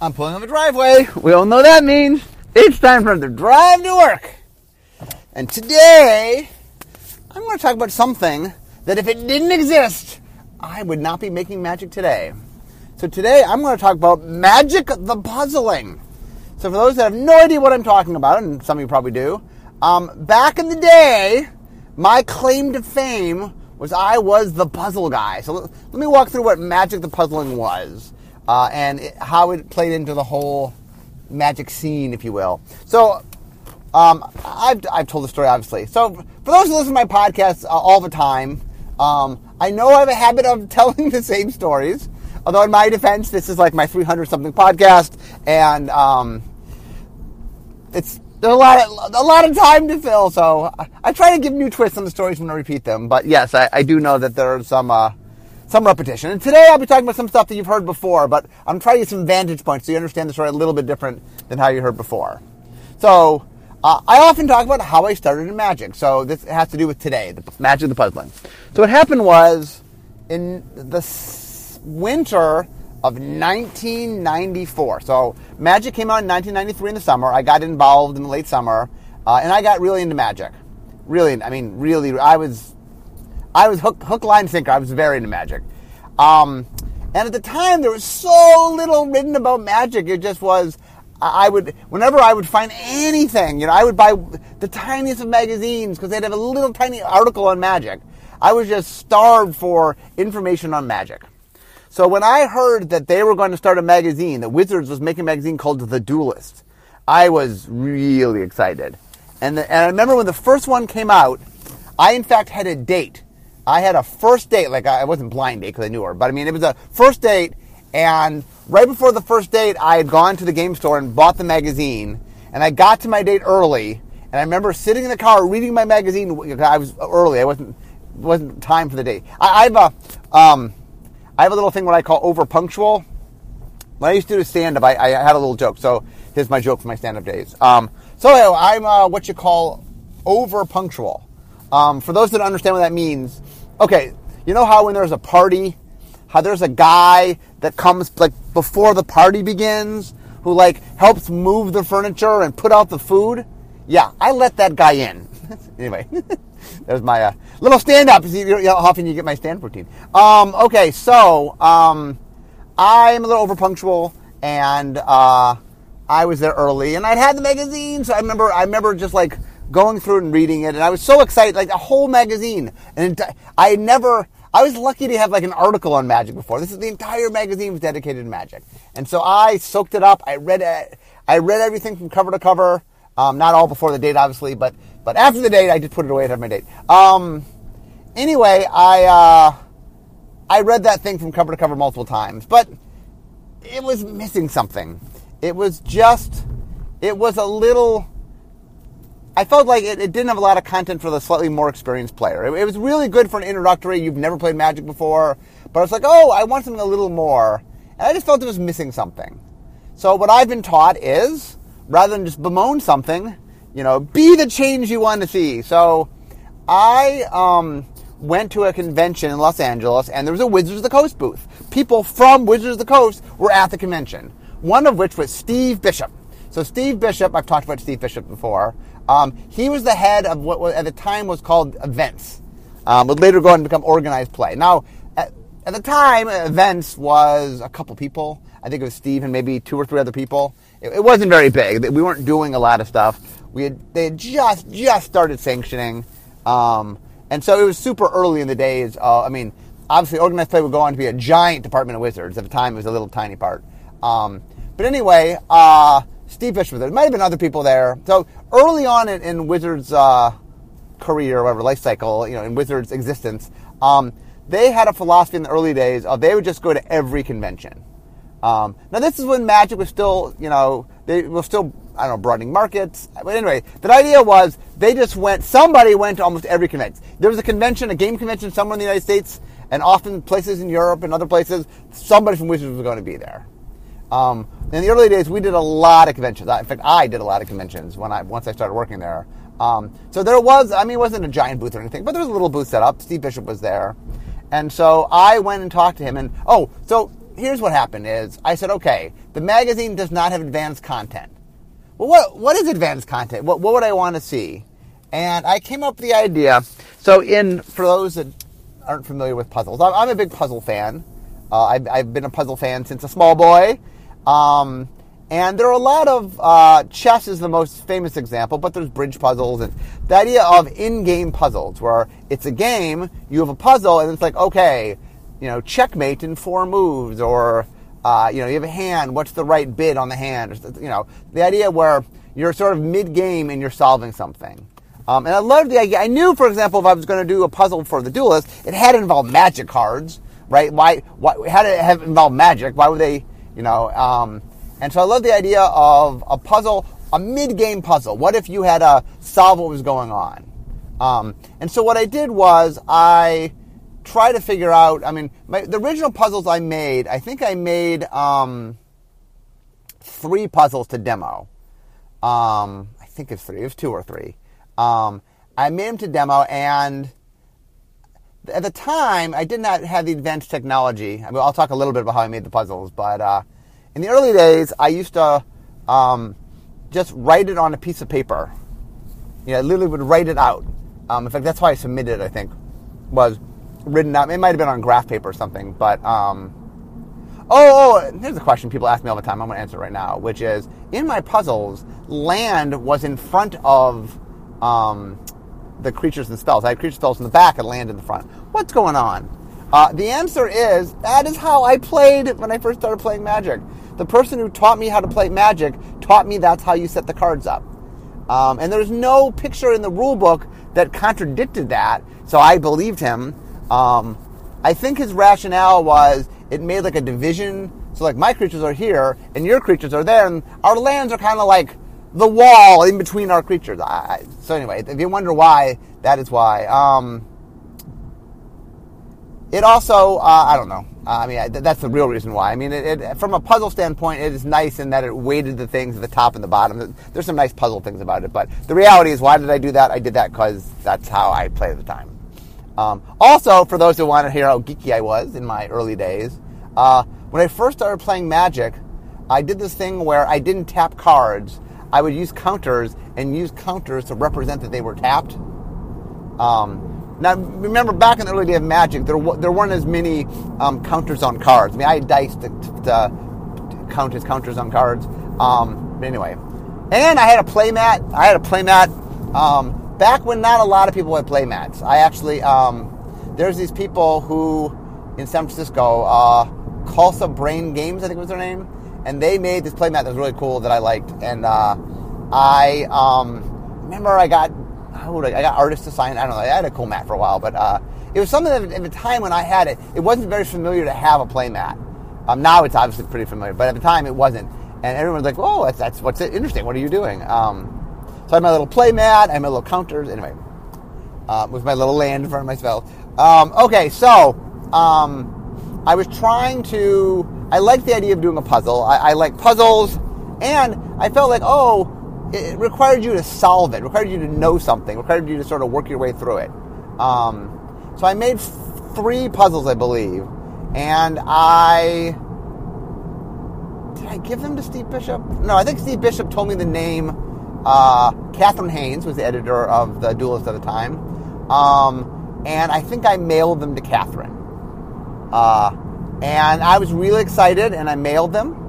I'm pulling on the driveway. We all know that means. It's time for the drive to work. And today, I'm going to talk about something that if it didn't exist, I would not be making magic today. So today, I'm going to talk about magic the puzzling. So for those that have no idea what I'm talking about, and some of you probably do, um, back in the day, my claim to fame was I was the puzzle guy. So let me walk through what magic the puzzling was uh, and it, how it played into the whole magic scene, if you will. So, um, I've, I've told the story, obviously. So, for those who listen to my podcasts uh, all the time, um, I know I have a habit of telling the same stories. Although, in my defense, this is like my 300 something podcast, and um, it's there's a lot of a lot of time to fill. So I, I, try to give new twists on the stories when I repeat them. But yes, I, I do know that there are some uh, some repetition. And today I'll be talking about some stuff that you've heard before, but I'm trying to get some vantage points so you understand the story a little bit different than how you heard before. So, uh, I often talk about how I started in magic. So this has to do with today, the magic of the puzzling. So what happened was in the winter of 1994. So magic came out in 1993 in the summer. I got involved in the late summer, uh, and I got really into magic. Really, I mean, really, I was I was hook, hook, line, sinker. I was very into magic. Um, and at the time, there was so little written about magic. It just was. I would, whenever I would find anything, you know, I would buy the tiniest of magazines because they'd have a little tiny article on magic. I was just starved for information on magic. So when I heard that they were going to start a magazine, that Wizards was making a magazine called The Duelist, I was really excited. And, the, and I remember when the first one came out, I in fact had a date I had a first date, like I wasn't blind date because I knew her, but I mean, it was a first date, and right before the first date, I had gone to the game store and bought the magazine, and I got to my date early, and I remember sitting in the car reading my magazine. I was early, I wasn't wasn't time for the date. I, I have a um, I have a little thing what I call over punctual. When I used to do stand up, I, I, had a little joke. So here's my joke for my stand up days. Um, so I'm uh, what you call over punctual. Um, for those that understand what that means, okay, you know how when there's a party, how there's a guy that comes like before the party begins who like helps move the furniture and put out the food? Yeah, I let that guy in. anyway, there's my uh, little stand up. See how often you get my stand routine. Um, okay, so um, I'm a little over punctual and uh, I was there early and I'd had the magazine, so I remember I remember just like going through and reading it, and I was so excited, like a whole magazine. And I never, I was lucky to have like an article on magic before. This is the entire magazine was dedicated to magic, and so I soaked it up. I read it. I read everything from cover to cover. Um, not all before the date, obviously, but but after the date, I just put it away have my date. Um, anyway, I uh, I read that thing from cover to cover multiple times, but it was missing something. It was just, it was a little I felt like it, it, didn't have a lot of content for the slightly more experienced player. It, it, was really good for an introductory. You've never played Magic before, but it's like, oh, I want something a little more, and I just felt it was missing something. So what I've been taught is, rather than just bemoan something, you know, be the change you want to see. So I um, went to a convention in Los Angeles, and there was a Wizards of the Coast booth. People from Wizards of the Coast were at the convention. One of which was Steve Bishop. So Steve Bishop, I've talked about Steve Bishop before. Um, he was the head of what at the time was called events, um, would later go on and become organized play. Now, at, at, the time, events was a couple people. I think it was Steve and maybe two or three other people. It, it wasn't very big. We weren't doing a lot of stuff. We had, they had just just started sanctioning, um, and so it was super early in the days. Uh, I mean, obviously, organized play would go on to be a giant department of Wizards. At the time, it was a little tiny part. Um, but anyway. Uh, Steve Fish was there. Might have been other people there. So early on in, in Wizards' uh, career, or whatever life cycle, you know, in Wizards' existence, um, they had a philosophy in the early days of they would just go to every convention. Um, now this is when Magic was still, you know, they were still, I don't know, broadening markets. But anyway, the idea was they just went. Somebody went to almost every convention. There was a convention, a game convention somewhere in the United States, and often places in Europe and other places. Somebody from Wizards was going to be there. Um, in the early days, we did a lot of conventions. In fact, I did a lot of conventions when I once I started working there. Um, so there was, I mean, it wasn't a giant booth or anything, but there was a little booth set up. Steve Bishop was there, and so I went and talked to him. And oh, so here's what happened: is I said, okay, the magazine does not have advanced content. Well, what what is advanced content? What what would I want to see? And I came up with the idea. So, in for those that aren't familiar with puzzles, I'm, I'm a big puzzle fan. Uh, I've, I've, been a puzzle fan since a small boy. Um, and there are a lot of uh, chess is the most famous example, but there's bridge puzzles and the idea of in-game puzzles, where it's a game, you have a puzzle, and it's like, okay, you know, checkmate in four moves, or uh, you know, you have a hand. What's the right bid on the hand? You know, the idea where you're sort of mid-game and you're solving something. Um, and I loved the idea. I knew, for example, if I was going to do a puzzle for the duelist, it had to involve magic cards, right? Why? Why had it have involved magic? Why would they? You know. Um, and so I love the idea of a puzzle, a mid-game puzzle. What if you had to solve what was going on? Um, and so what I did was I tried to figure out. I mean, my, the original puzzles I made, I think I made um, three puzzles to demo. Um, I think it's three. It was two or three. Um, I made them to demo, and at the time, I did not have the advanced technology. I mean, I'll talk a little bit about how I made the puzzles, but uh, in the early days, I used to um, just write it on a piece of paper. You know, I literally would write it out. Um, in fact, that's why I submitted. I think was written out. It might have been on graph paper or something. But um, oh, oh, here's a question people ask me all the time. I'm going to answer it right now, which is in my puzzles, land was in front of um, the creatures and spells. I had creature spells in the back and land in the front. What's going on? Uh, the answer is that is how I played when I first started playing Magic. The person who taught me how to play Magic taught me that's how you set the cards up. Um, and there's no picture in the rule book that contradicted that, so I believed him. Um, I think his rationale was it made like a division. So like my creatures are here and your creatures are there, and our lands are kind of like the wall in between our creatures. I, so anyway, if you wonder why, that is why. Um, it also, uh, I don't know. Uh, I mean, that's the real reason why. I mean, it, it, from a puzzle standpoint, it is nice in that it weighted the things at the top and the bottom. There's some nice puzzle things about it, but the reality is, why did I do that? I did that because that's how I played at the time. Um, also, for those who want to hear how geeky I was in my early days, uh, when I first started playing Magic, I did this thing where I didn't tap cards. I would use counters and use counters to represent that they were tapped. Um, now, remember back in the early days of Magic, there, there weren't as many um, counters on cards. I mean, I had dice to, to, to count as counters on cards. Um, but anyway, and I had a playmat. I had a playmat um, back when not a lot of people had playmats. I actually um, there's these people who in San Francisco, uh, Kalsa Brain Games, I think was their name and they made this playmat that was really cool that I liked. And uh, I um, remember I got I, I got artists to sign. I don't know. I had a cool mat for a while, but uh, it was something that at the time when I had it, it wasn't very familiar to have a playmat. Um, now it's obviously pretty familiar, but at the time it wasn't. And everyone's like, "Oh, that's, that's what's interesting. What are you doing?" Um, so I had my little playmat. I had my little counters. Anyway, uh, with my little land in front of my spell. Um, okay, so um, I was trying to I like the idea of doing a puzzle. I, I like puzzles, and I felt like, oh, it required you to solve it, required you to know something, required you to sort of work your way through it. Um, so I made f- three puzzles, I believe, and I did I give them to Steve Bishop? No, I think Steve Bishop told me the name. Uh, Catherine Haynes was the editor of the Duelist at the time, um, and I think I mailed them to Catherine. Uh, and I was really excited, and I mailed them.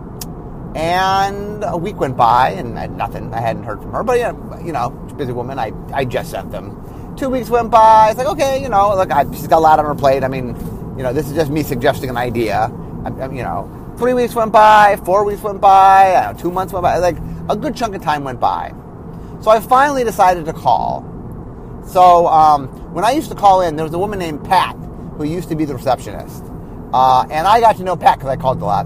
And a week went by, and I nothing. I hadn't heard from her, but you know, busy woman. I, I just sent them. Two weeks went by. It's like, okay, you know, look, I, she's got a lot on her plate. I mean, you know, this is just me suggesting an idea. I, I, you know, three weeks went by, four weeks went by, know, two months went by. Like a good chunk of time went by. So I finally decided to call. So um, when I used to call in, there was a woman named Pat who used to be the receptionist. Uh, and I got to know Pat because I called a lot.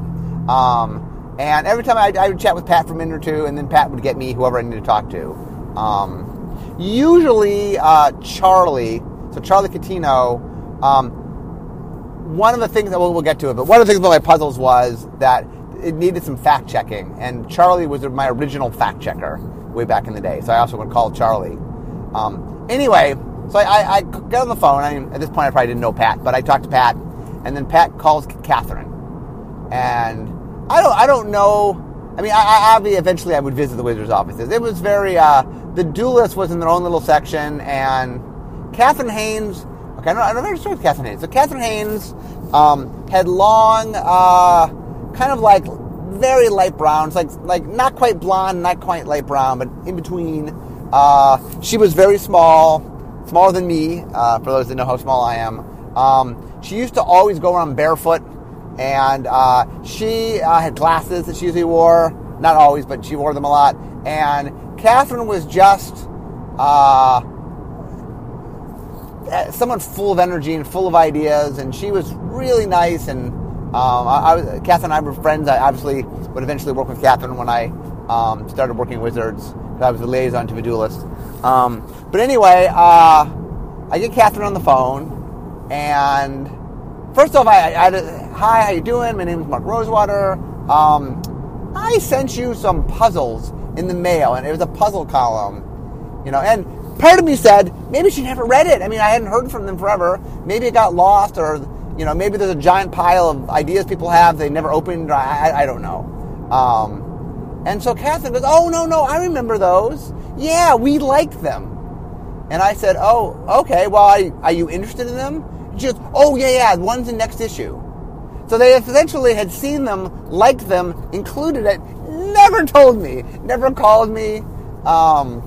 Um, and every time I, I, would chat with Pat for a minute or two, and then Pat would get me whoever I needed to talk to. Um, usually, uh, Charlie, so Charlie Catino, um, one of the things that we'll, we'll, get to it, but one of the things about my puzzles was that it needed some fact checking, and Charlie was my original fact checker way back in the day. So I also would call Charlie. Um, anyway, so I, I, I, got on the phone. I at this point, I probably didn't know Pat, but I talked to Pat and then Pat calls Catherine. and I don't I don't know. I mean, I, I, eventually I would visit the Wizards offices. It was very uh, the duelist was in their own little section, and Catherine Haynes. Okay, I don't, I don't know with Catherine Haynes. So Catherine Haynes um, had long, uh, kind of like very light browns, like like not quite blonde, not quite light brown, but in between. Uh, she was very small, smaller than me. Uh, for those that know how small I am, um, she used to always go around barefoot, and uh, she uh, had glasses that she usually wore. Not always, but she wore them a lot. And Catherine was just uh, someone full of energy and full of ideas, and she was really nice and um, I, I, Catherine and I were friends. I obviously would eventually work with Catherine when I um, started working Wizards. Because I was the liaison to the duelist. Um, but anyway, uh, I get Catherine on the phone, and first off, I, I, I hi, how you doing? My name is Mark Rosewater. Um, I sent you some puzzles in the mail, and it was a puzzle column, you know. And part of me said maybe she never read it. I mean, I hadn't heard from them forever. Maybe it got lost, or you know, maybe there's a giant pile of ideas people have they never opened. I, I don't know. Um, and so Catherine goes, "Oh no, no, I remember those. Yeah, we liked them." And I said, "Oh, okay. Well, are you interested in them?" Goes, "Oh yeah, yeah. One's the next issue." So they essentially had seen them, liked them, included it, never told me, never called me. Um,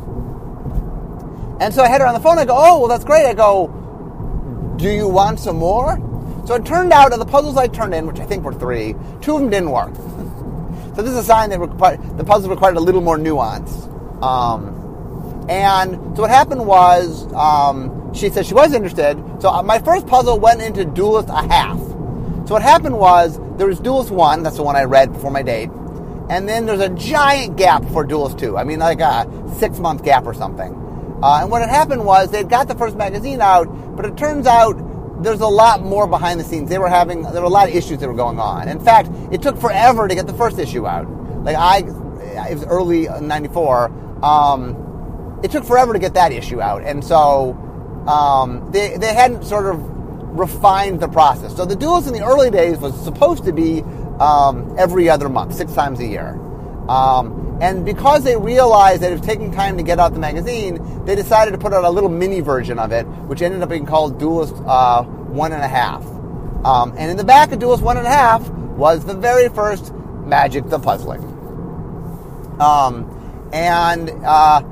and so I had her on the phone. I go, "Oh, well, that's great." I go, "Do you want some more?" So it turned out of the puzzles I turned in, which I think were three, two of them didn't work. so this is a sign that the puzzle required a little more nuance. Um, and so what happened was um, she said she was interested. So uh, my first puzzle went into Duelist a half. So what happened was there was Duelist one, that's the one I read before my date, and then there's a giant gap for Duelist two. I mean, like a six month gap or something. Uh, and what had happened was they'd got the first magazine out, but it turns out there's a lot more behind the scenes. They were having there were a lot of issues that were going on. In fact, it took forever to get the first issue out. Like I, it was early '94. Um, it took forever to get that issue out, and so um, they they hadn't sort of refined the process. So the duels in the early days was supposed to be um, every other month, six times a year. Um, and because they realized that it was taking time to get out the magazine, they decided to put out a little mini version of it, which ended up being called Duelist uh, One and a Half. Um, and in the back of Duelist One and a Half was the very first Magic the Puzzling. Um, and uh,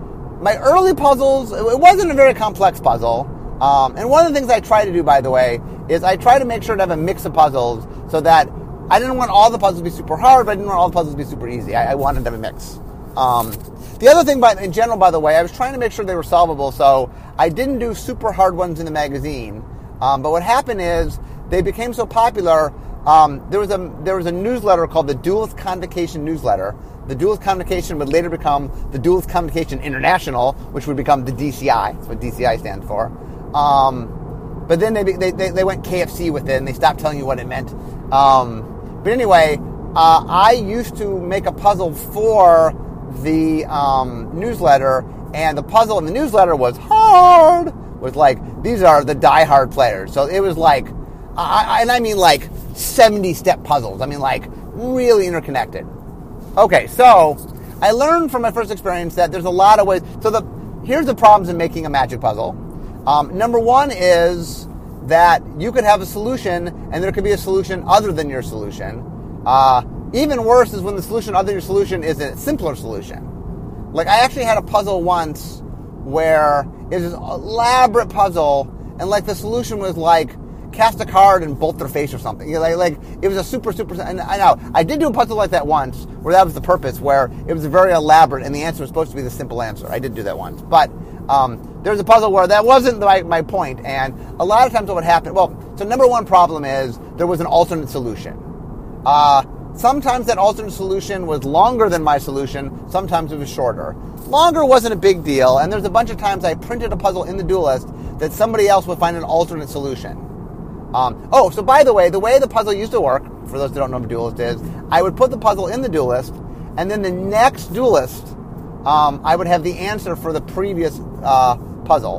my early puzzles, it wasn't a very complex puzzle. Um, and one of the things I try to do, by the way, is I try to make sure to have a mix of puzzles so that I didn't want all the puzzles to be super hard, but I didn't want all the puzzles to be super easy. I, I wanted them a mix. Um, the other thing, by, in general, by the way, I was trying to make sure they were solvable, so I didn't do super hard ones in the magazine. Um, but what happened is they became so popular. Um, there was a there was a newsletter called the Duelist Convocation newsletter. The Duelist Convocation would later become the Duelist Convocation International, which would become the DCI. That's what DCI stands for. Um, but then they, they, they, went KFC with it, and they stopped telling you what it meant. Um, but anyway, uh, I used to make a puzzle for the um, newsletter, and the puzzle in the newsletter was hard. Was like these are the die-hard players. So it was like, I, and I mean like seventy-step puzzles. I mean like really interconnected. Okay, so I learned from my first experience that there's a lot of ways. So the here's the problems in making a magic puzzle. Um, number one is that you could have a solution and there could be a solution other than your solution. Uh, even worse is when the solution other than your solution is a simpler solution. Like I actually had a puzzle once where it was this elaborate puzzle and like the solution was like cast a card and bolt their face or something. You know, like, like it was a super super. And I know I did do a puzzle like that once, where that was the purpose, where it was very elaborate and the answer was supposed to be the simple answer. I did do that once, but um, there was a puzzle where that wasn't my, my point. and a lot of times what would happen. Well, so number one problem is there was an alternate solution. Uh, sometimes that alternate solution was longer than my solution. Sometimes it was shorter. Longer wasn't a big deal, and there's a bunch of times I printed a puzzle in the duelist that somebody else would find an alternate solution. Um, oh, so by the way, the way the puzzle used to work, for those that don't know what a duelist is, I would put the puzzle in the duelist, and then the next duelist, um, I would have the answer for the previous uh, puzzle.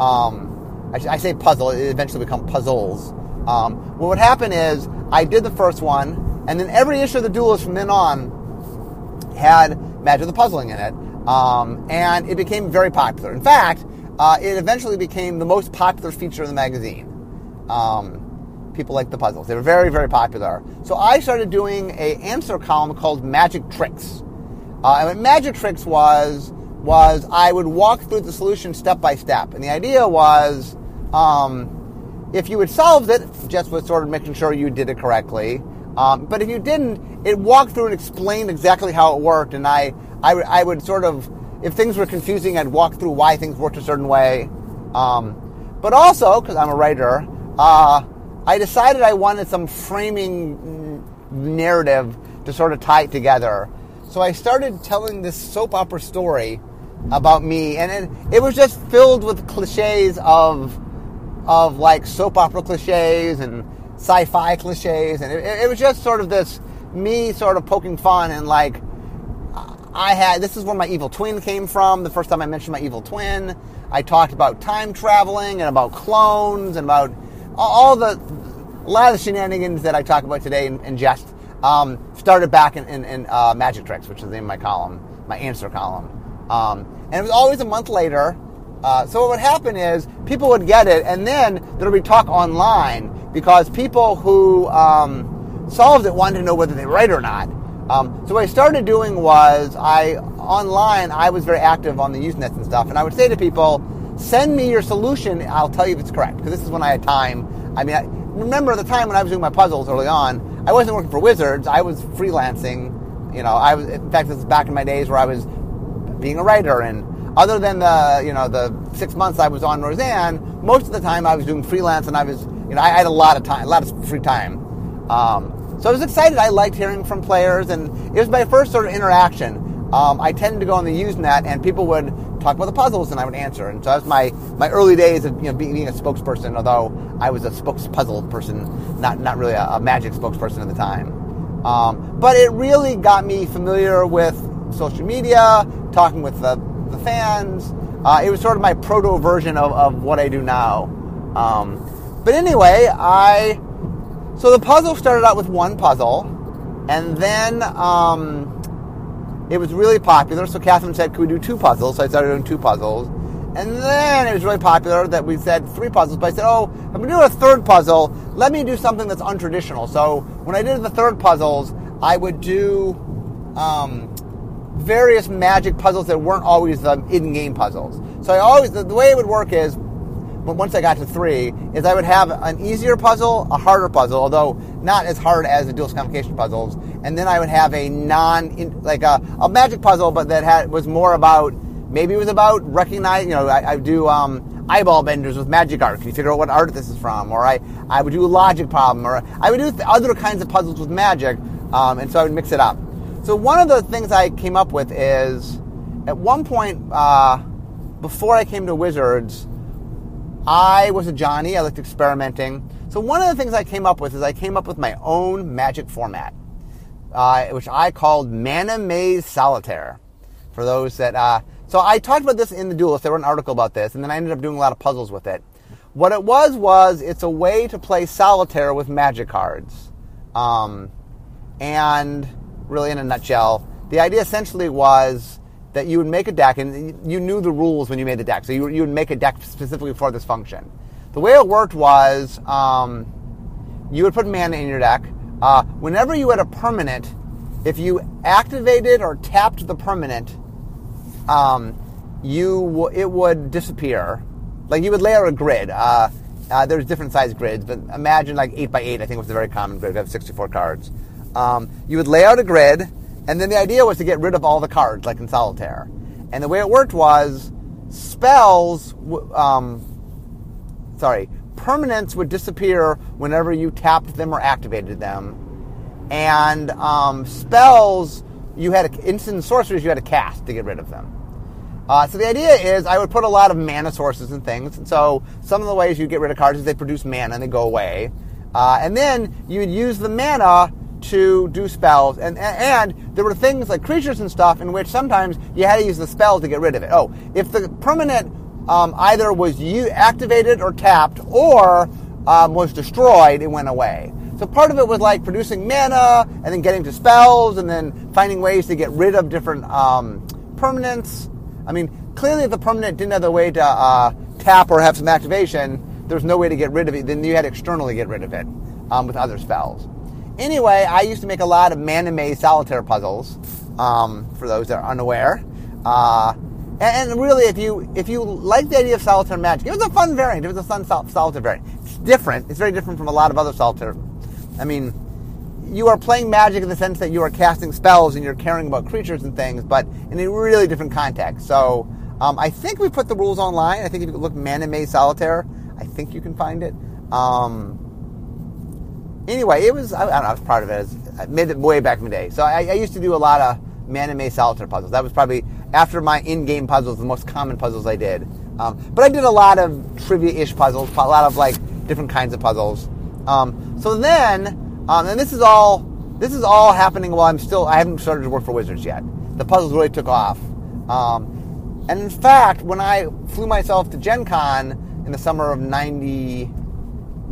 Um, I, I, say puzzle; it eventually become puzzles. Um, what would happen is I did the first one, And then every issue of the Duelist from then on had Magic the Puzzling in it. Um, and it became very popular. In fact, uh, it eventually became the most popular feature of the magazine. Um, people like the puzzles. They were very, very popular. So I started doing a answer column called Magic Tricks. Uh, and what Magic Tricks was was I would walk through the solution step by step, and the idea was um, if you had solved it, just was sort of making sure you did it correctly. Um, but if you didn't, it walked through and explained exactly how it worked, and I, I, would, I would sort of, if things were confusing, I'd walk through why things worked a certain way. Um, but also, because I'm a writer, uh, I decided I wanted some framing narrative to sort of tie it together. So I started telling this soap opera story about me, and it, it was just filled with cliches of of like soap opera cliches and sci-fi cliches, and it, it was just sort of this me sort of poking fun and like I had this is where my evil twin came from. The first time I mentioned my evil twin, I talked about time traveling and about clones and about all the a lot of the shenanigans that I talk about today in, in jest. Um, started back in, in, in uh, Magic Tricks, which is the name of my column, my answer column. Um, and it was always a month later. Uh, so what would happen is people would get it, and then there would be talk online because people who um, solved it wanted to know whether they were right or not. Um, so what I started doing was I online I was very active on the Usenet and stuff, and I would say to people, "Send me your solution. I'll tell you if it's correct." Because this is when I had time. I mean, I, remember the time when I was doing my puzzles early on. I wasn't working for Wizards. I was freelancing. You know, I was. In fact, this is back in my days where I was being a writer, and other than the you know the six months I was on Roseanne, most of the time I was doing freelance, and I was you know I had a lot of time, a lot of free time. Um, so I was excited. I liked hearing from players, and it was my first sort of interaction. Um, I tended to go on the Usenet, and people would talk about the puzzles, and I would answer. And so that was my, my early days of you know, being, being a spokesperson, although I was a spokes puzzle person, not, not really a, a magic spokesperson at the time. Um, but it really got me familiar with social media, talking with the, the fans. Uh, it was sort of my proto version of, of what I do now. Um, but anyway, I so the puzzle started out with one puzzle, and then um, it was really popular. So Catherine said, "Could we do two puzzles?" So I started doing two puzzles, and then it was really popular that we said three puzzles. But I said, "Oh, I'm gonna do a third puzzle. Let me do something that's untraditional." So when I did the third puzzles, I would do um, various magic puzzles that weren't always the in-game puzzles. So I always the, the way it would work is but once I got to three, is I would have an easier puzzle, a harder puzzle, although not as hard as the Duelist Convocation puzzles, and then I would have a non, like a, a magic puzzle, but that had was more about maybe it was about recognizing. You know, I, I do um, eyeball benders with magic art. Can you figure out what art this is from? Or I I would do a logic problem, or I would do other kinds of puzzles with magic, um, and so I would mix it up. So one of the things I came up with is at one point uh, before I came to Wizards. I was a Johnny. I liked experimenting. So one of the things I came up with is I came up with my own magic format, uh, which I called Mana Maze Solitaire. For those that, uh, so I talked about this in the Duelist. There wrote an article about this, and then I ended up doing a lot of puzzles with it. What it was was it's a way to play solitaire with magic cards, um, and really in a nutshell, the idea essentially was that you would make a deck, and you knew the rules when you made the deck. So you, you would make a deck specifically for this function. The way it worked was um, you would put mana in your deck. Uh, whenever you had a permanent, if you activated or tapped the permanent, um, you it would disappear. Like you would lay out a grid. Uh, uh, there's different size grids, but imagine like eight by eight. I think was a very common grid. We have 64 cards. Um, you would lay out a grid and then the idea was to get rid of all the cards, like in solitaire. And the way it worked was spells, um, sorry, permanents would disappear whenever you tapped them or activated them. And um, spells, you had instant sorceries you had to cast to get rid of them. Uh, so the idea is I would put a lot of mana sources and things. And so some of the ways you get rid of cards is they produce mana and they go away. Uh, and then you would use the mana to do spells, and, and there were things like creatures and stuff in which sometimes you had to use the spell to get rid of it. Oh, if the permanent um, either was you activated or tapped or um, was destroyed, it went away. So part of it was like producing mana and then getting to spells and then finding ways to get rid of different um, permanents. I mean, clearly if the permanent didn't have the way to uh, tap or have some activation, there's no way to get rid of it. Then you had to externally get rid of it um, with other spells. Anyway, I used to make a lot of mana maze solitaire puzzles. Um, for those that are unaware, uh, and, and, really, if you if you like the idea of solitaire magic, it was a fun variant. It was a fun sol- solitaire variant. It's different. It's very different from a lot of other solitaire. I mean, you are playing magic in the sense that you are casting spells and you're caring about creatures and things, but in a really different context. So um, I think we put the rules online. I think if you look Mana Maze Solitaire, I think you can find it. Um, anyway, it was I, I, know. I was proud of it. I made it way back in the day. So I, I used to do a lot of Mana Maze Solitaire puzzles. That was probably after my in-game puzzles, the most common puzzles I did. Um, but I did a lot of trivia-ish puzzles, a lot of like different kinds of puzzles. Um, so then, um, and this is all this is all happening while I'm still I haven't started to work for Wizards yet. The puzzles really took off. Um, and in fact, when I flew myself to Gen Con in the summer of 90,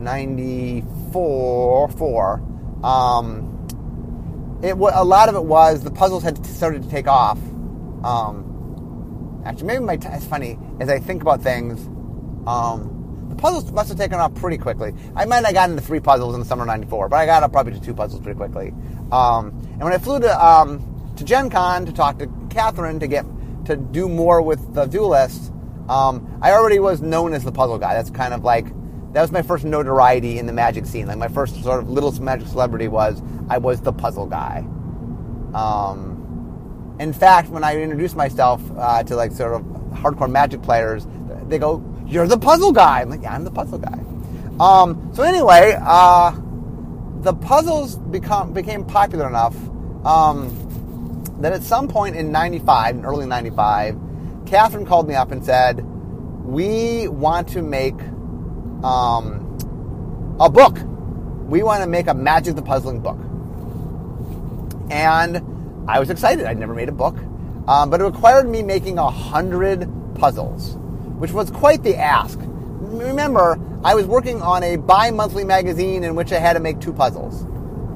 94, 4, um, it a lot of it was the puzzles had started to take off. Um, actually, maybe my t- it's funny as I think about things. Um, the puzzles must have taken off pretty quickly. I might have gotten into three puzzles in the summer of '94, but I got up probably to two puzzles pretty quickly. Um, and when I flew to um, to Gen Con to talk to Catherine to get to do more with the duelist, um, I already was known as the puzzle guy. That's kind of like that was my first notoriety in the magic scene. Like my first sort of little magic celebrity was I was the puzzle guy. Um, in fact, when I introduced myself uh, to like sort of hardcore magic players, they go, "You're the puzzle guy." I'm like, "Yeah, I'm the puzzle guy." Um, so anyway, uh, the puzzles become became popular enough um, that at some point in '95, in early '95, Catherine called me up and said, "We want to make." Um, a book. We want to make a Magic the Puzzling book. And I was excited. I'd never made a book. Um, but it required me making a hundred puzzles, which was quite the ask. Remember, I was working on a bi-monthly magazine in which I had to make two puzzles.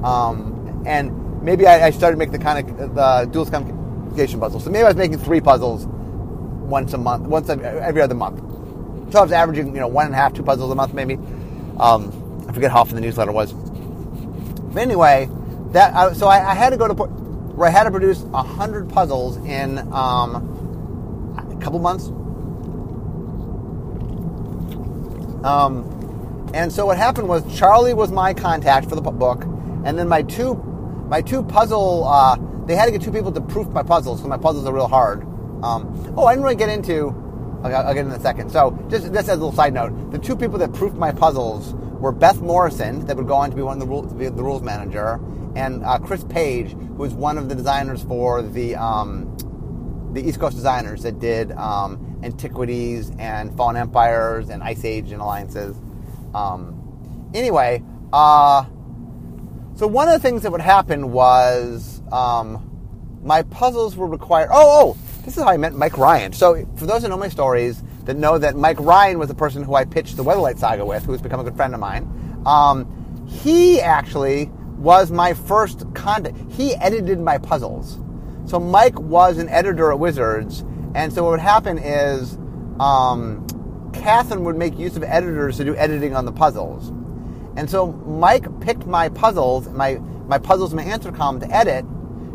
Um, and maybe I, I, started making the kind of the duelist Convocation puzzles. So maybe I was making three puzzles once a month, once every other month. So I was averaging, you know, one and a half, two puzzles a month, maybe. Um, I forget how often the newsletter was. But anyway, that I, so I, I, had to go to where I had to produce hundred puzzles in um, a couple months. Um, and so what happened was Charlie was my contact for the book, and then my two my two puzzle uh, they had to get two people to proof my puzzles because my puzzles are real hard. Um, oh, I didn't really get into I'll, get in a second. So, just, just as a little side note, the two people that proofed my puzzles were Beth Moursund, that would go on to be one of the, rules, the rules manager, and uh, Chris Page, who was one of the designers for the um, the East Coast designers that did um, Antiquities and Fallen Empires and Ice Age and Alliances. Um, anyway, uh, so one of the things that would happen was um, my puzzles were required. Oh, oh, this is how I met Mike Ryan. So, for those who know my stories, that know that Mike Ryan was the person who I pitched the Weatherlight Saga with, who has become a good friend of mine. Um, he actually was my first contact. He edited my puzzles. So Mike was an editor at Wizards, and so what would happen is um, Catherine would make use of editors to do editing on the puzzles. And so Mike picked my puzzles, my my puzzles, my answer column to edit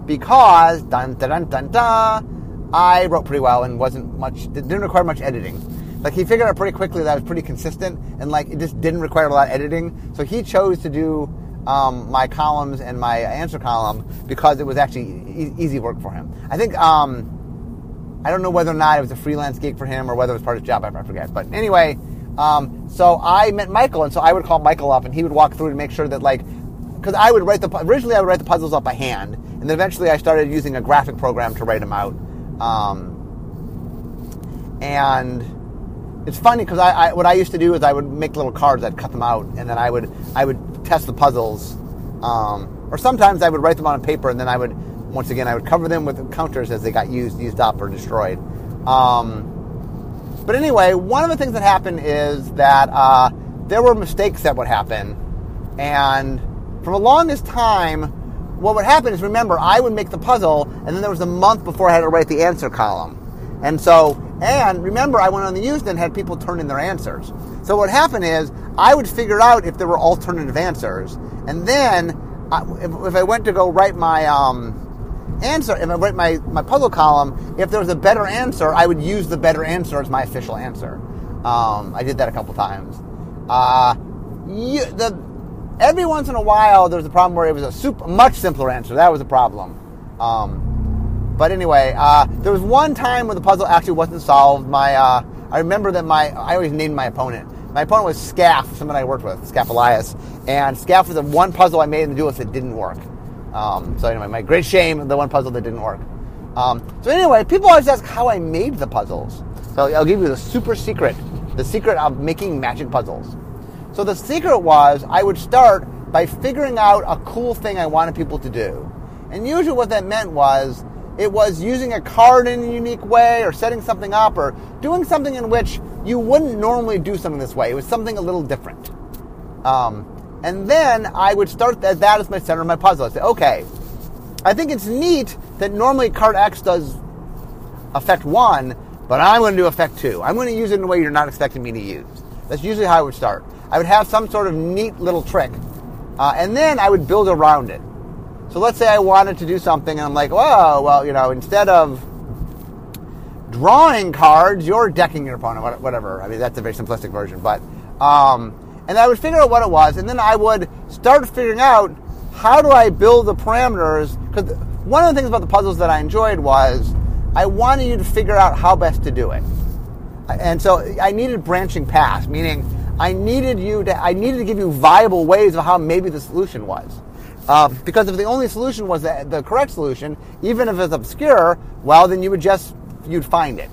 because dun dun dun dun dun I wrote pretty well and wasn't much, didn't require much editing. Like he figured out pretty quickly that I was pretty consistent and like it just didn't require a lot of editing. So he chose to do um, my columns and my answer column because it was actually e- easy work for him. I think um, I don't know whether or not it was a freelance gig for him or whether it was part of his job. I forget. But anyway, um, so I met Michael, and so I would call Michael up, and he would walk through to make sure that like because I would write the originally I would write the puzzles up by hand, and then eventually I started using a graphic program to write them out. Um, and it's funny because I, I, what I used to do is I would make little cards, I'd cut them out, and then I would I would test the puzzles, um, or sometimes I would write them on paper, and then I would once again I would cover them with counters as they got used, used up, or destroyed. Um, but anyway, one of the things that happened is that uh, there were mistakes that would happen, and for the longest time, what would happen is remember, I would make the puzzle, and then there was a month before I had to write the answer column. And so, and remember, I went on the Usenet had people turn in their answers. So what happened is, I would figure out if there were alternative answers, and then if, if I went to go write my um, answer, if I write my, my puzzle column, if there was a better answer, I would use the better answer as my official answer. Um, I did that a couple times. Uh, you, the every once in a while, there was a problem where it was a super, much simpler answer. That was a problem. Um, but anyway, uh, there was one time when the puzzle actually wasn't solved. My, uh, I remember that my, I always named my opponent. My opponent was Skaff, someone I worked with, Skaff Elias, and Skaff was the one puzzle I made in the duelist that didn't work. Um, so anyway, my great shame, the one puzzle that didn't work. Um, so anyway, people always ask how I made the puzzles. So I'll give you the super secret, the secret of making magic puzzles. So the secret was I would start by figuring out a cool thing I wanted people to do. And usually what that meant was it was using a card in a unique way or setting something up or doing something in which you wouldn't normally do something this way. It was something a little different. Um, and then I would start that, that as my center of my puzzle. I'd say, okay, I think it's neat that normally card X does effect one, but I'm going to do effect two. I'm going to use it in a way you're not expecting me to use. That's usually how I would start. I would have some sort of neat little trick, uh, and then I would build around it. So let's say I wanted to do something, and I'm like, oh, well, you know, instead of drawing cards, you're decking your opponent, whatever. I mean, that's a very simplistic version, but um, and I would figure out what it was, and then I would start figuring out how do I build the parameters. Because one of the things about the puzzles that I enjoyed was I wanted you to figure out how best to do it, and so I needed branching paths, meaning I needed you to, I needed to give you viable ways of how maybe the solution was. Uh, because if the only solution was the, the correct solution, even if it's obscure, well, then you would just, you'd find it.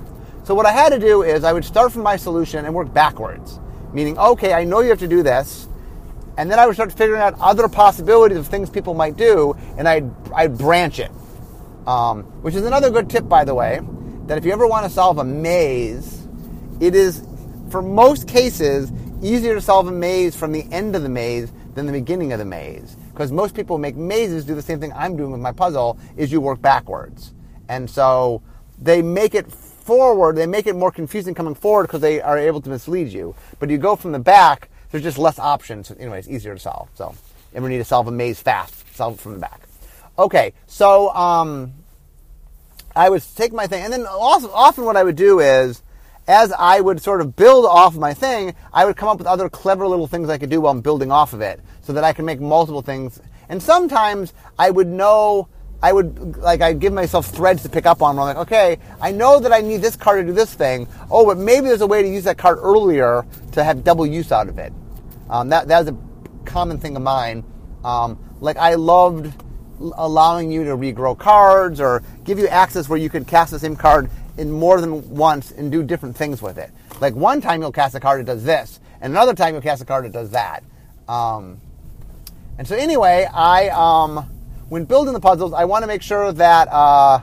So what I had to do is I would start from my solution and work backwards. Meaning, okay, I know you have to do this, and then I would start figuring out other possibilities of things people might do, and I'd, I'd branch it. Um, which is another good tip, by the way, that if you ever want to solve a maze, it is, for most cases, easier to solve a maze from the end of the maze than the beginning of the maze. Because most people make mazes do the same thing I'm doing with my puzzle, is you work backwards. And so they make it forward, they make it more confusing coming forward because they are able to mislead you. But you go from the back, there's just less options. Anyway, it's easier to solve. So if we need to solve a maze fast, solve it from the back. Okay, so um, I would take my thing, and then also, often what I would do is as I would sort of build off my thing, I would come up with other clever little things I could do while I'm building off of it so that I can make multiple things. And sometimes I would know, I would, like, I'd give myself threads to pick up on. Where I'm like, okay, I know that I need this card to do this thing. Oh, but maybe there's a way to use that card earlier to have double use out of it. Um, that, that was a common thing of mine. Um, like, I loved allowing you to regrow cards or give you access where you could cast the same card in more than once and do different things with it. Like one time you'll cast a card that does this, and another time you'll cast a card that does that. Um, and so anyway, I um, when building the puzzles, I want to make sure that uh,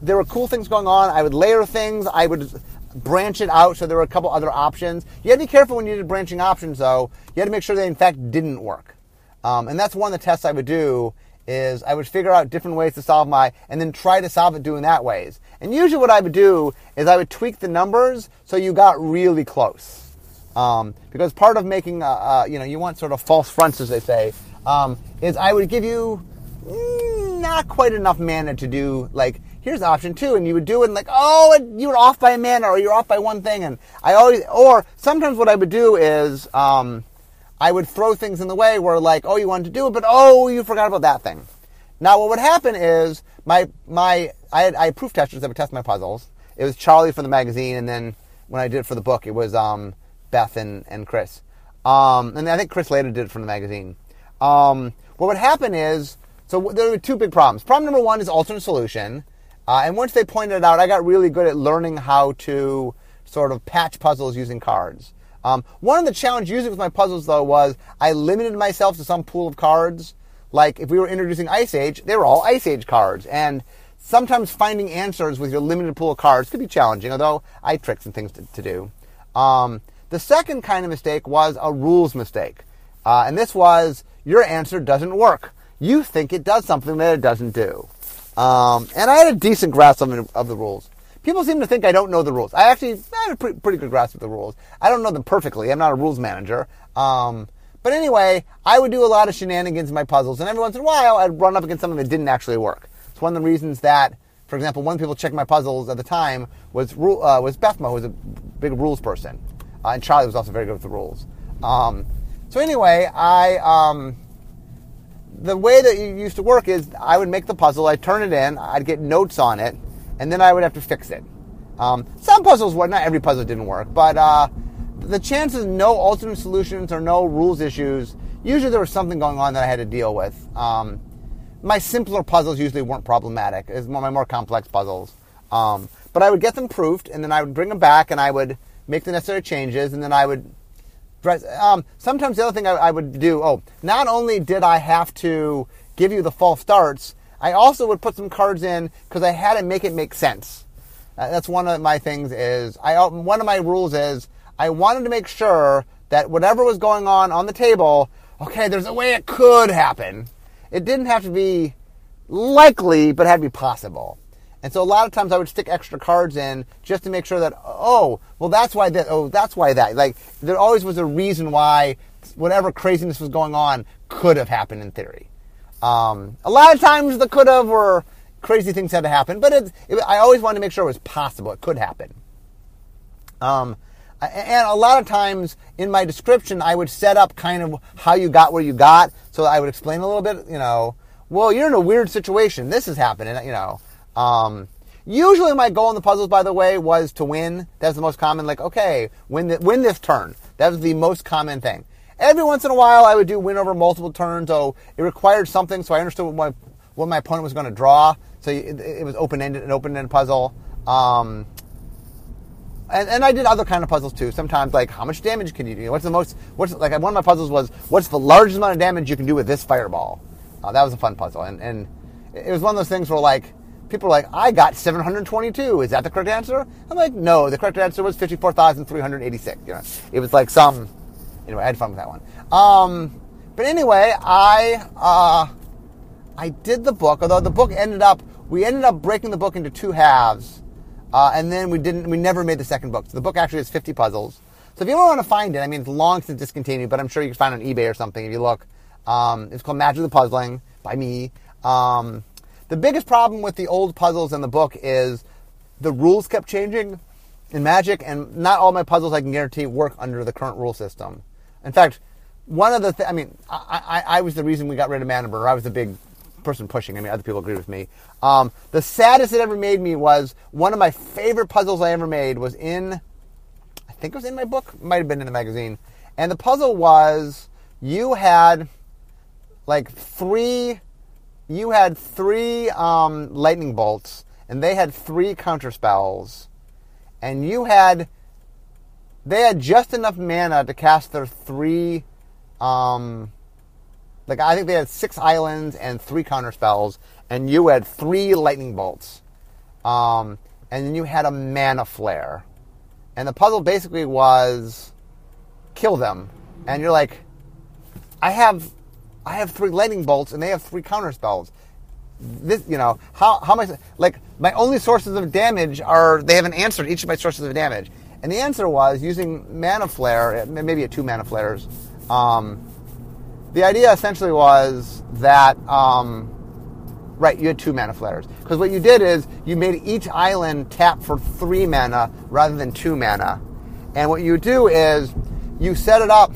there were cool things going on. I would layer things. I would branch it out so there were a couple other options. You had to be careful when you did branching options, though. You had to make sure they in fact didn't work. Um, and that's one of the tests I would do is I would figure out different ways to solve my, and then try to solve it doing that ways. And usually what I would do is I would tweak the numbers so you got really close. Um, because part of making, a, a, you know, you want sort of false fronts, as they say, um, is I would give you mm, not quite enough mana to do, like, here's option two, and you would do it, and like, oh, you were off by a mana, or you're off by one thing, and I always, or sometimes what I would do is, um, I would throw things in the way where like, oh, you wanted to do it, but oh, you forgot about that thing. Now, what would happen is my my I had I had proof testers that would test my puzzles. It was Charlie from the magazine, and then when I did it for the book, it was um, Beth and and Chris. Um, and I think Chris later did it from the magazine. Um, what would happen is so there were two big problems. Problem number one is alternate solution, uh, and once they pointed it out, I got really good at learning how to sort of patch puzzles using cards. Um, one of the challenges usually with my puzzles though was I limited myself to some pool of cards. Like if we were introducing Ice Age, they were all Ice Age cards, and sometimes finding answers with your limited pool of cards could be challenging. Although I tricks and things to, to do. Um, the second kind of mistake was a rules mistake, uh, and this was your answer doesn't work. You think it does something that it doesn't do. Um, and I had a decent grasp of, of the rules. People seem to think I don't know the rules. I actually I have a pretty, pretty good grasp of the rules. I don't know them perfectly. I'm not a rules manager. Um, but anyway, I would do a lot of shenanigans in my puzzles, and every once in a while, I'd run up against something that didn't actually work. It's one of the reasons that, for example, one of the people checking my puzzles at the time was uh, was Beth Moursund, who was a big rules person, uh, and Charlie was also very good with the rules. Um, so anyway, I um, the way that it used to work is I would make the puzzle, I'd turn it in, I'd get notes on it, and then I would have to fix it. Um, some puzzles would, not every puzzle didn't work, but uh, the chances no alternate solutions or no rules issues, usually there was something going on that I had to deal with. Um, my simpler puzzles usually weren't problematic. It's my more complex puzzles. Um, but I would get them proofed, and then I would bring them back, and I would make the necessary changes, and then I would. Um, sometimes the other thing I, I would do, oh, not only did I have to give you the false starts, I also would put some cards in because I had to make it make sense. Uh, that's one of my things. Is I one of my rules is I wanted to make sure that whatever was going on on the table, okay, there's a way it could happen. It didn't have to be likely, but had to be possible. And so a lot of times I would stick extra cards in just to make sure that, oh, well, that's why that, oh, that's why that. Like, there always was a reason why whatever craziness was going on could have happened in theory. Um, a lot of times the could have were crazy things had to happen, but it, I always wanted to make sure it was possible. It could happen. Um, and a lot of times in my description, I would set up kind of how you got where you got. So I would explain a little bit, you know, well, you're in a weird situation. This is happening, you know. Um, usually my goal in the puzzles, by the way, was to win. That's the most common, like, okay, win, the, win this turn. That was the most common thing. Every once in a while, I would do win over multiple turns. Oh, it required something, so I understood what my, what my opponent was going to draw. So it, it was open-ended, an open-ended puzzle. Um, and, and I did other kind of puzzles too. Sometimes like how much damage can you do? What's the most? What's like one of my puzzles was what's the largest amount of damage you can do with this fireball? Uh, that was a fun puzzle, and and it was one of those things where like people are like, I got 722. Is that the correct answer? I'm like, no, the correct answer was 54,386. You know, it was like some. Anyway, I had fun with that one. Um, but anyway, I uh, I did the book. Although the book ended up, we ended up breaking the book into two halves uh, and then we didn't, we never made the second book. So the book actually has 50 puzzles. So if you ever want to find it, I mean, it's long since discontinued, but I'm sure you can find it on eBay or something if you look. Um, it's called Magic the Puzzling by me. Um, the biggest problem with the old puzzles in the book is the rules kept changing in Magic, and not all my puzzles I can guarantee work under the current rule system. In fact, one of the th- I mean, I, I, I was the reason we got rid of Burner. I was the big person pushing. I mean, other people agreed with me. Um, the saddest it ever made me was one of my favorite puzzles I ever made was in, I think it was in my book, might have been in the magazine. And the puzzle was you had like three, you had three um, lightning bolts, and they had three counter spells, and you had, they had just enough mana to cast their three. Um, like I think they had six islands and three counter spells, and you had three lightning bolts, um, and then you had a mana flare, and the puzzle basically was kill them, and you're like, I have, I have three lightning bolts, and they have three counter spells. This, you know, how how much like my only sources of damage are they haven't answered each of my sources of damage, and the answer was using mana flare, maybe at two mana flares. Um, the idea essentially was that, um, right, you had two mana flares. Because what you did is you made each island tap for three mana rather than two mana. And what you do is you set it up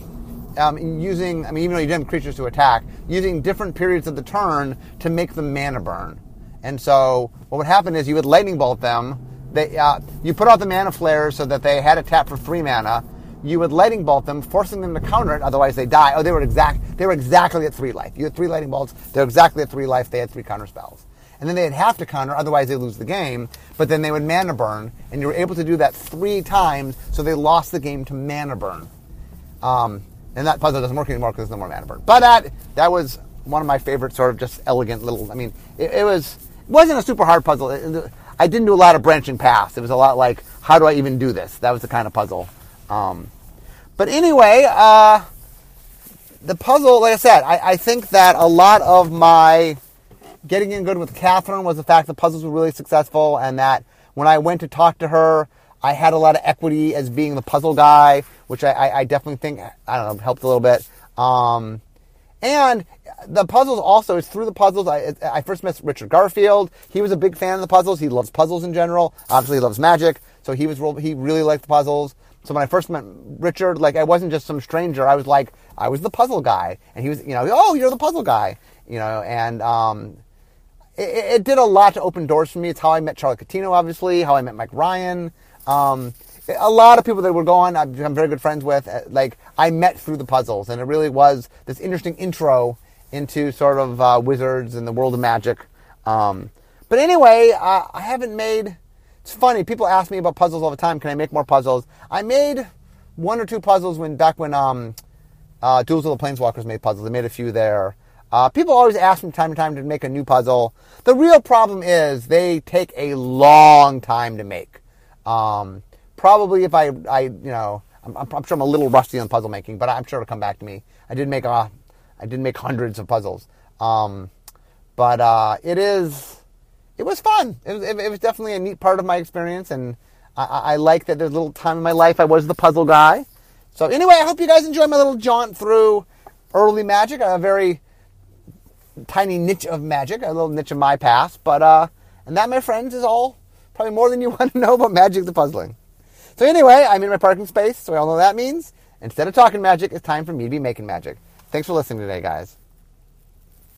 um, using, I mean, even though you didn't have creatures to attack, using different periods of the turn to make them mana burn. And so what would happen is you would lightning bolt them. They, uh, you put out the mana flares so that they had a tap for three mana you would lightning bolt them, forcing them to counter it, otherwise they die. Oh, they were exact they were exactly at three life. You had three lightning bolts, they're exactly at three life, they had three counter spells. And then they'd have to counter, otherwise they lose the game, but then they would mana burn, and you were able to do that three times, so they lost the game to mana burn. Um, and that puzzle doesn't work anymore because there's no more mana burn. But that that was one of my favorite sort of just elegant little I mean, it, it was wasn't a super hard puzzle. It, I didn't do a lot of branching paths. It was a lot like, how do I even do this? That was the kind of puzzle. Um, but anyway, uh, the puzzle, like I said, I, I think that a lot of my getting in good with Kathryn was the fact that puzzles were really successful, and that when I went to talk to her, I had a lot of equity as being the puzzle guy, which I, I, I definitely think I don't know helped a little bit. Um, and the puzzles also, is through the puzzles. I, I first met Richard Garfield. He was a big fan of the puzzles. He loves puzzles in general. Obviously, he loves magic. So he was he really liked the puzzles. So when I first met Richard, like I wasn't just some stranger. I was like I was the puzzle guy, and he was you know oh you're the puzzle guy you know and um, it, it, did a lot to open doors for me. It's how I met Charlie Catino, obviously, how I met Mike Ryan. Um, a lot of people that were going, I've become very good friends with. Uh, like I met through the puzzles, and it really was this interesting intro into sort of uh, wizards and the world of magic. Um, but anyway, uh, I haven't made. It's funny. People ask me about puzzles all the time. Can I make more puzzles? I made one or two puzzles when back when um, uh, Duels of the Planeswalkers made puzzles. I made a few there. Uh, people always ask from time to time to make a new puzzle. The real problem is they take a long time to make. Um, probably if I, I you know, I'm, I'm, sure I'm a little rusty on puzzle making, but I'm sure it'll come back to me. I did make a, I didn't make hundreds of puzzles. Um, but uh, it is, it was fun. It was, it, it was definitely a neat part of my experience, and I, I like that there's a little time in my life I was the puzzle guy. So anyway, I hope you guys enjoy my little jaunt through early magic. A very tiny niche of magic, a little niche of my past. But uh, and that, my friends, is all probably more than you want to know about magic the puzzling. So anyway, I'm in my parking space, so we all know what that means. Instead of talking magic, it's time for me to be making magic. Thanks for listening today, guys.